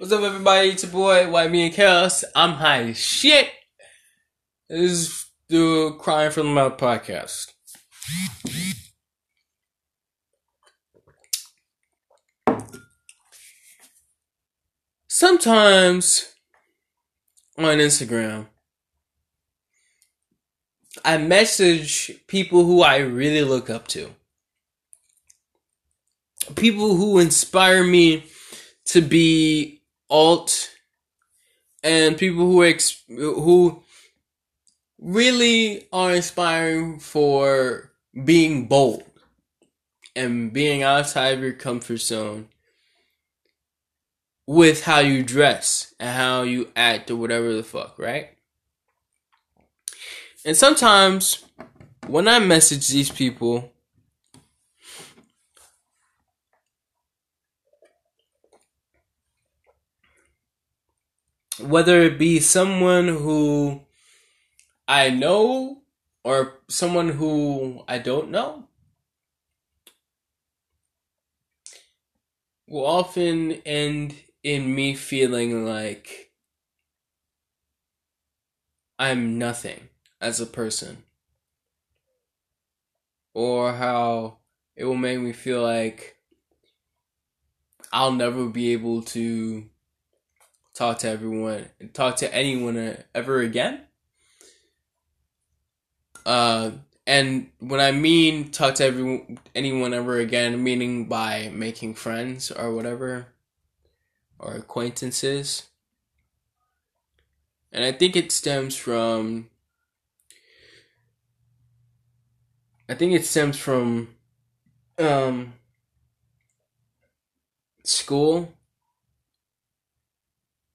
What's up, everybody? It's your boy, White Me and Chaos. I'm high as shit. This is the Crying from the Mouth podcast. Sometimes on Instagram, I message people who I really look up to. People who inspire me to be alt and people who ex- who really are inspiring for being bold and being outside of your comfort zone with how you dress and how you act or whatever the fuck, right? And sometimes when I message these people, whether it be someone who I know or someone who I don't know, will often end in me feeling like I'm nothing as a person. Or how it will make me feel like I'll never be able to talk to everyone, talk to anyone ever again. Uh, and when I mean talk to everyone, anyone ever again, meaning by making friends or whatever, or acquaintances. And I think it stems from. I think it stems from um, school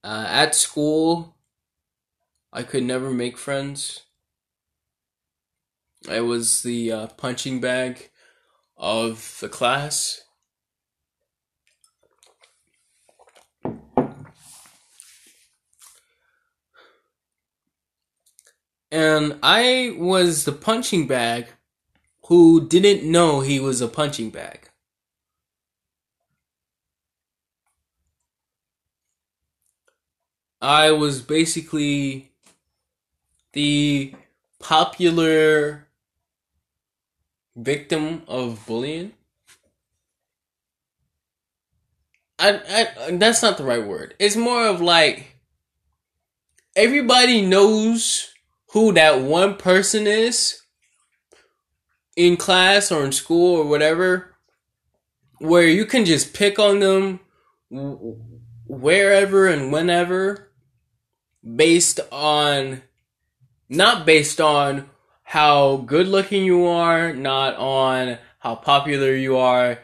uh, at school, I could never make friends. I was the uh, punching bag of the class. And I was the punching bag who didn't know he was a punching bag. I was basically the popular victim of bullying. I, I that's not the right word. It's more of like everybody knows who that one person is in class or in school or whatever where you can just pick on them wherever and whenever based on not based on how good looking you are, not on how popular you are,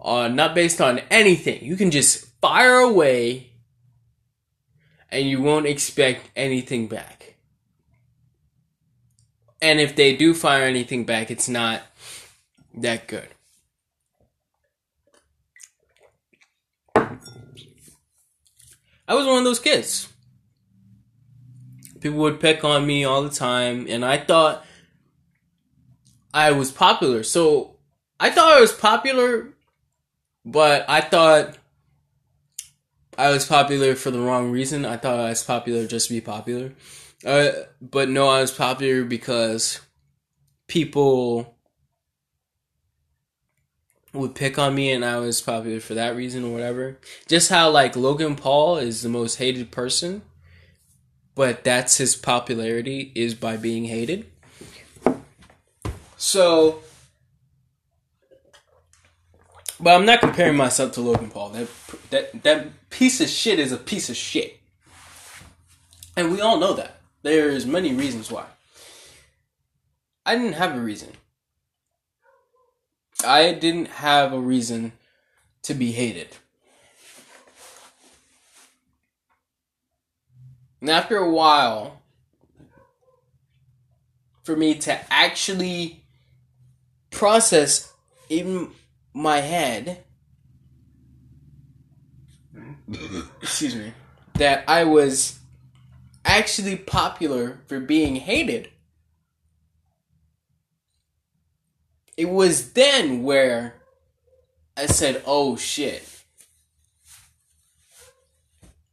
uh, not based on anything. You can just fire away and you won't expect anything back. And if they do fire anything back, it's not that good. I was one of those kids people would pick on me all the time, and I thought I was popular. So I thought I was popular, but I thought I was popular for the wrong reason. I thought I was popular just to be popular. Uh, but no, I was popular because people would pick on me and I was popular for that reason or whatever. Just how like Logan Paul is the most hated person but that's his popularity is by being hated. So, but I'm not comparing myself to Logan Paul. That that that piece of shit is a piece of shit, and we all know that. There's many reasons why. I didn't have a reason. I didn't have a reason to be hated. And after a while, for me to actually process in my head, excuse me, that I was actually popular for being hated. It was then where I said, oh shit.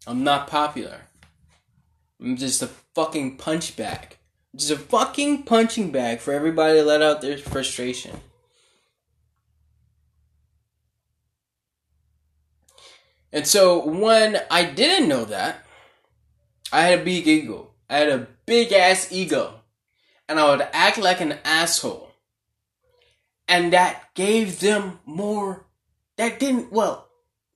I'm not popular. I'm just a fucking punch bag. Just a fucking punching bag for everybody to let out their frustration. And so when I didn't know that, I had a big ego. I had a big ass ego. And I would act like an asshole. And that gave them more, that didn't, well,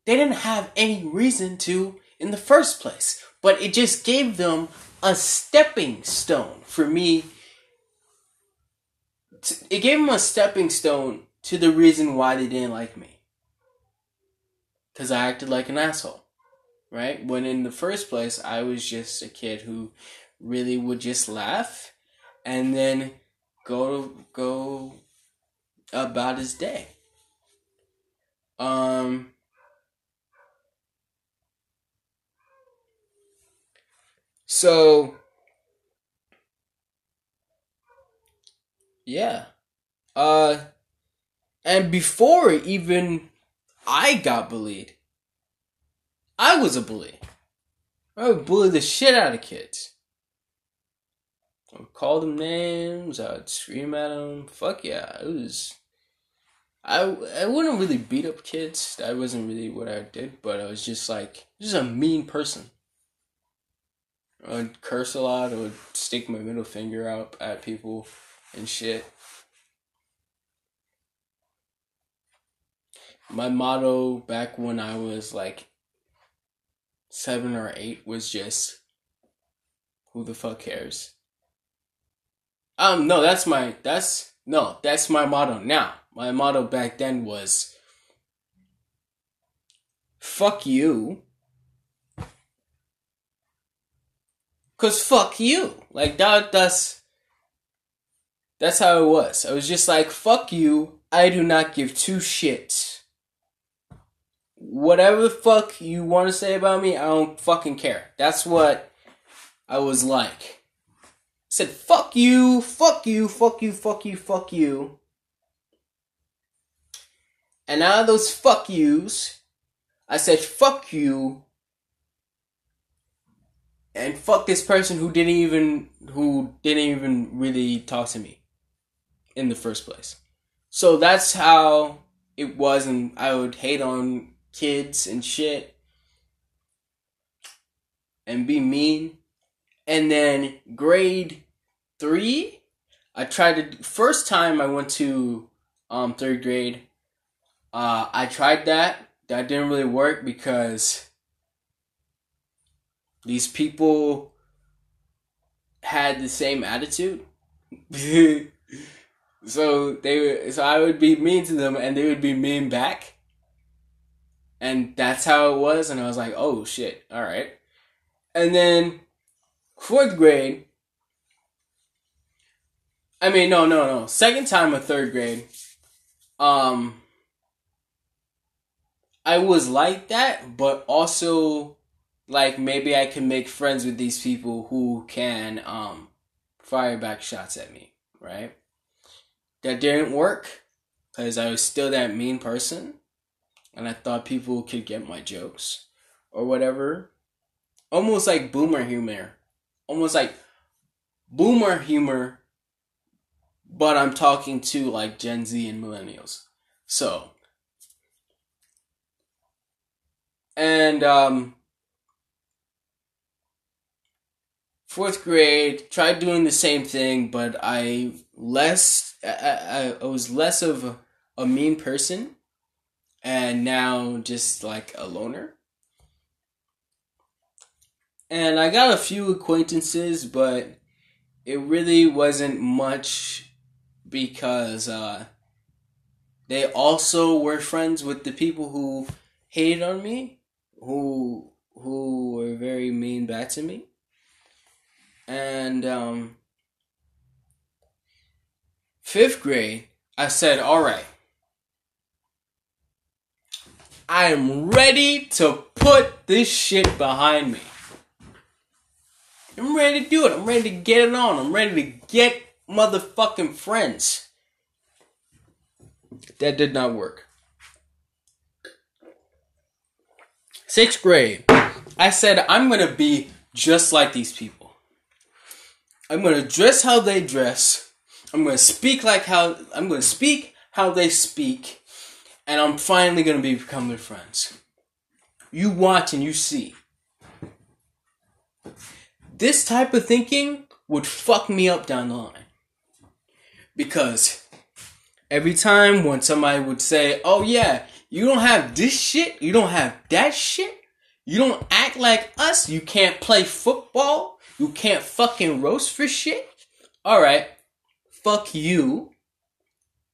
they didn't have any reason to in the first place. But it just gave them a stepping stone for me. It gave them a stepping stone to the reason why they didn't like me because I acted like an asshole, right? When in the first place, I was just a kid who really would just laugh and then go go about his day. Um. So. Yeah. Uh. And before even I got bullied. I was a bully. I would bully the shit out of kids. I would call them names. I would scream at them. Fuck yeah, it was. I I wouldn't really beat up kids. That wasn't really what I did. But I was just like just a mean person. I would curse a lot. I would stick my middle finger out at people and shit. my motto back when I was like seven or eight was just who the fuck cares? Um no, that's my that's no, that's my motto now. My motto back then was fuck you. Cause fuck you. Like that that's that's how it was. I was just like, fuck you, I do not give two shits whatever the fuck you want to say about me, I don't fucking care. That's what I was like. I said, fuck you, fuck you, fuck you, fuck you, fuck you. And out of those fuck yous, I said, fuck you. And fuck this person who didn't even, who didn't even really talk to me in the first place. So that's how it was, and I would hate on kids and shit and be mean. And then grade three, I tried to first time I went to um third grade. Uh, I tried that. That didn't really work because these people had the same attitude. so they so I would be mean to them and they would be mean back and that's how it was and i was like oh shit all right and then fourth grade i mean no no no second time of third grade um i was like that but also like maybe i can make friends with these people who can um fire back shots at me right that didn't work because i was still that mean person and I thought people could get my jokes or whatever. Almost like boomer humor. Almost like boomer humor, but I'm talking to like Gen Z and millennials. So, and um, fourth grade, tried doing the same thing, but I less, I, I, I was less of a, a mean person and now just like a loner. And I got a few acquaintances, but it really wasn't much because uh, they also were friends with the people who hated on me, who who were very mean back to me. And um, fifth grade, I said, "All right, I am ready to put this shit behind me. I'm ready to do it. I'm ready to get it on. I'm ready to get motherfucking friends. That did not work. Sixth grade. I said I'm gonna be just like these people. I'm gonna dress how they dress. I'm gonna speak like how I'm gonna speak how they speak, and I'm finally gonna be become their friends. You watch and you see. This type of thinking would fuck me up down the line. Because every time when somebody would say, Oh yeah, you don't have this shit, you don't have that shit, you don't act like us, you can't play football, you can't fucking roast for shit. Alright, fuck you.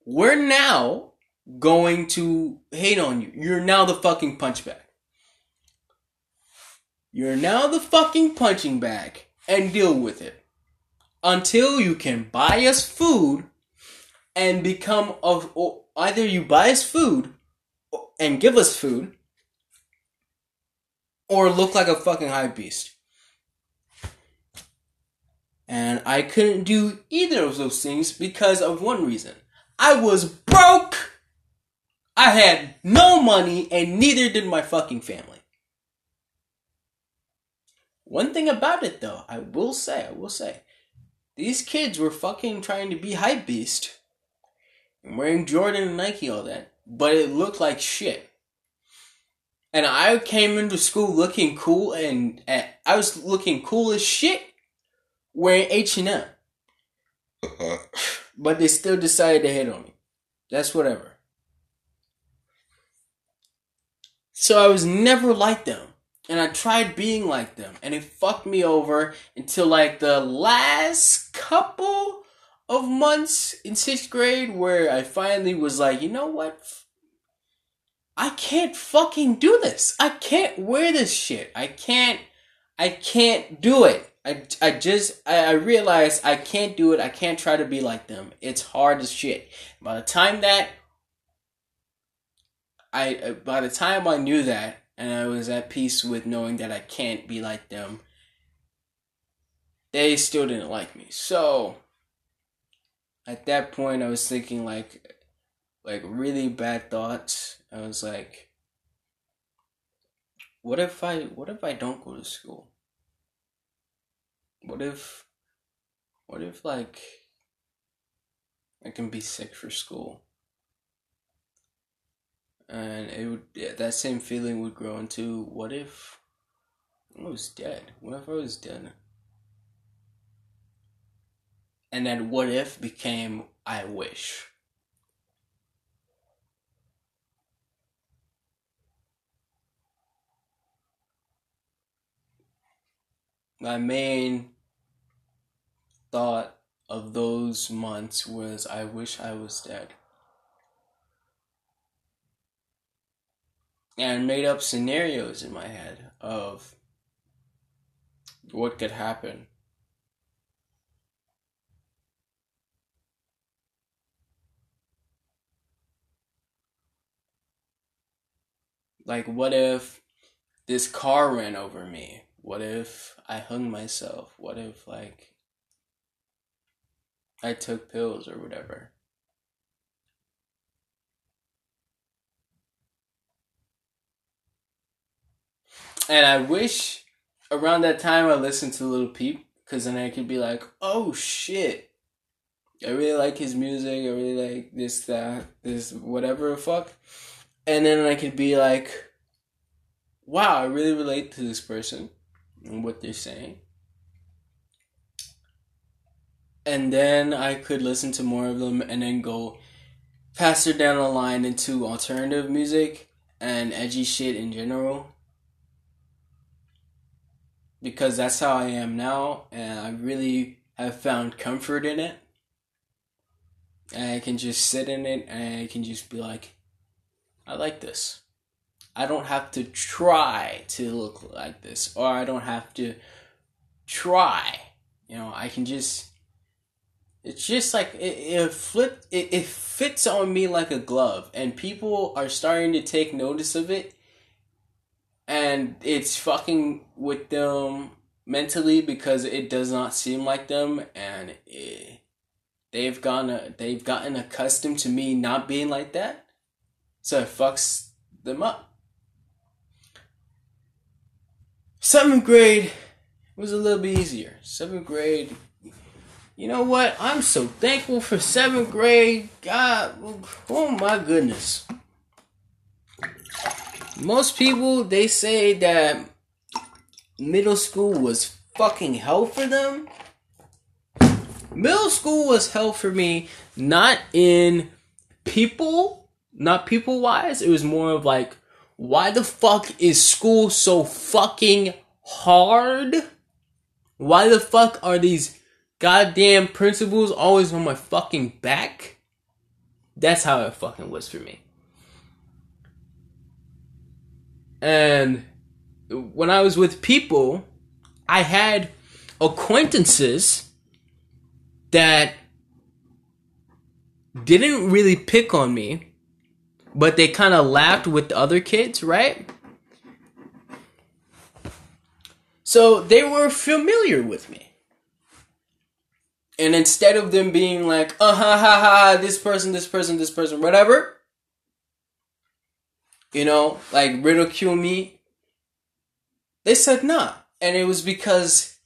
We're now going to hate on you. You're now the fucking punchback. You're now the fucking punching bag and deal with it. Until you can buy us food and become of either you buy us food and give us food or look like a fucking hype beast. And I couldn't do either of those things because of one reason. I was broke. I had no money and neither did my fucking family. One thing about it though, I will say, I will say, these kids were fucking trying to be hype beast and wearing Jordan and Nike all that, but it looked like shit. And I came into school looking cool and uh, I was looking cool as shit wearing H&M. but they still decided to hit on me. That's whatever. So I was never like them and I tried being like them, and it fucked me over until like the last couple of months in sixth grade where I finally was like, you know what? I can't fucking do this. I can't wear this shit. I can't. I can't do it. I, I just I, I realized I can't do it. I can't try to be like them. It's hard as shit. By the time that I uh, by the time I knew that and I was at peace with knowing that I can't be like them. They still didn't like me. So at that point I was thinking like like really bad thoughts. I was like what if I what if I don't go to school? What if what if like I can be sick for school? and it would yeah, that same feeling would grow into what if I was dead? What if I was dead? And then what if became I wish. My main thought of those months was I wish I was dead. and made up scenarios in my head of what could happen. Like, what if this car ran over me? What if I hung myself? What if, like, I took pills or whatever? And I wish around that time I listened to Lil Peep because then I could be like, oh shit. I really like his music. I really like this, that, this, whatever fuck. And then I could be like, wow, I really relate to this person and what they're saying. And then I could listen to more of them and then go faster down the line into alternative music and edgy shit in general because that's how I am now, and I really have found comfort in it. And I can just sit in it and I can just be like, I like this. I don't have to try to look like this, or I don't have to try. You know, I can just. It's just like it, it flip. It, it fits on me like a glove, and people are starting to take notice of it and it's fucking with them mentally because it does not seem like them and it, they've gone they've gotten accustomed to me not being like that so it fucks them up seventh grade was a little bit easier. Seventh grade, you know what? I'm so thankful for seventh grade. God, oh my goodness. Most people they say that middle school was fucking hell for them. Middle school was hell for me, not in people, not people wise. It was more of like, why the fuck is school so fucking hard? Why the fuck are these goddamn principals always on my fucking back? That's how it fucking was for me. And when I was with people, I had acquaintances that didn't really pick on me, but they kind of laughed with the other kids, right? So they were familiar with me. And instead of them being like, uh ha ha ha, this person, this person, this person, whatever, you know, like ridicule me, they said nah. And it was because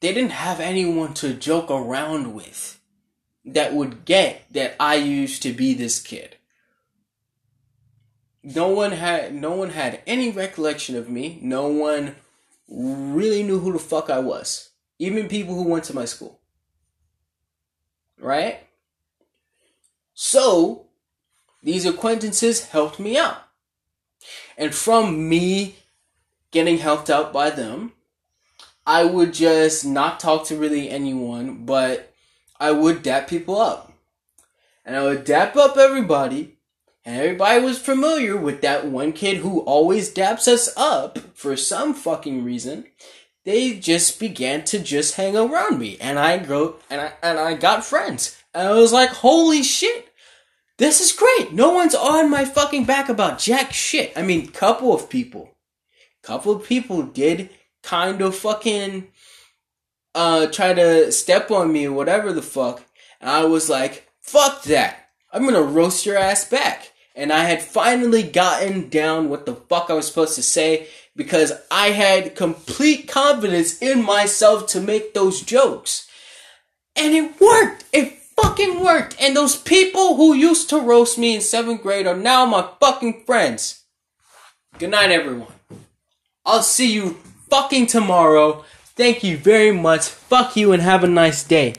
they didn't have anyone to joke around with that would get that I used to be this kid. No one had no one had any recollection of me. No one really knew who the fuck I was. Even people who went to my school. Right? So, these acquaintances helped me out. And from me getting helped out by them, I would just not talk to really anyone, but I would dap people up. And I would dap up everybody, and everybody was familiar with that one kid who always daps us up for some fucking reason. They just began to just hang around me, and I grow and I and I got friends. And I was like, holy shit, this is great. No one's on my fucking back about jack shit. I mean, couple of people, couple of people did kind of fucking uh try to step on me or whatever the fuck. And I was like, fuck that. I'm gonna roast your ass back. And I had finally gotten down what the fuck I was supposed to say because I had complete confidence in myself to make those jokes. And it worked. It fucking worked. And those people who used to roast me in seventh grade are now my fucking friends. Good night, everyone. I'll see you fucking tomorrow. Thank you very much. Fuck you and have a nice day.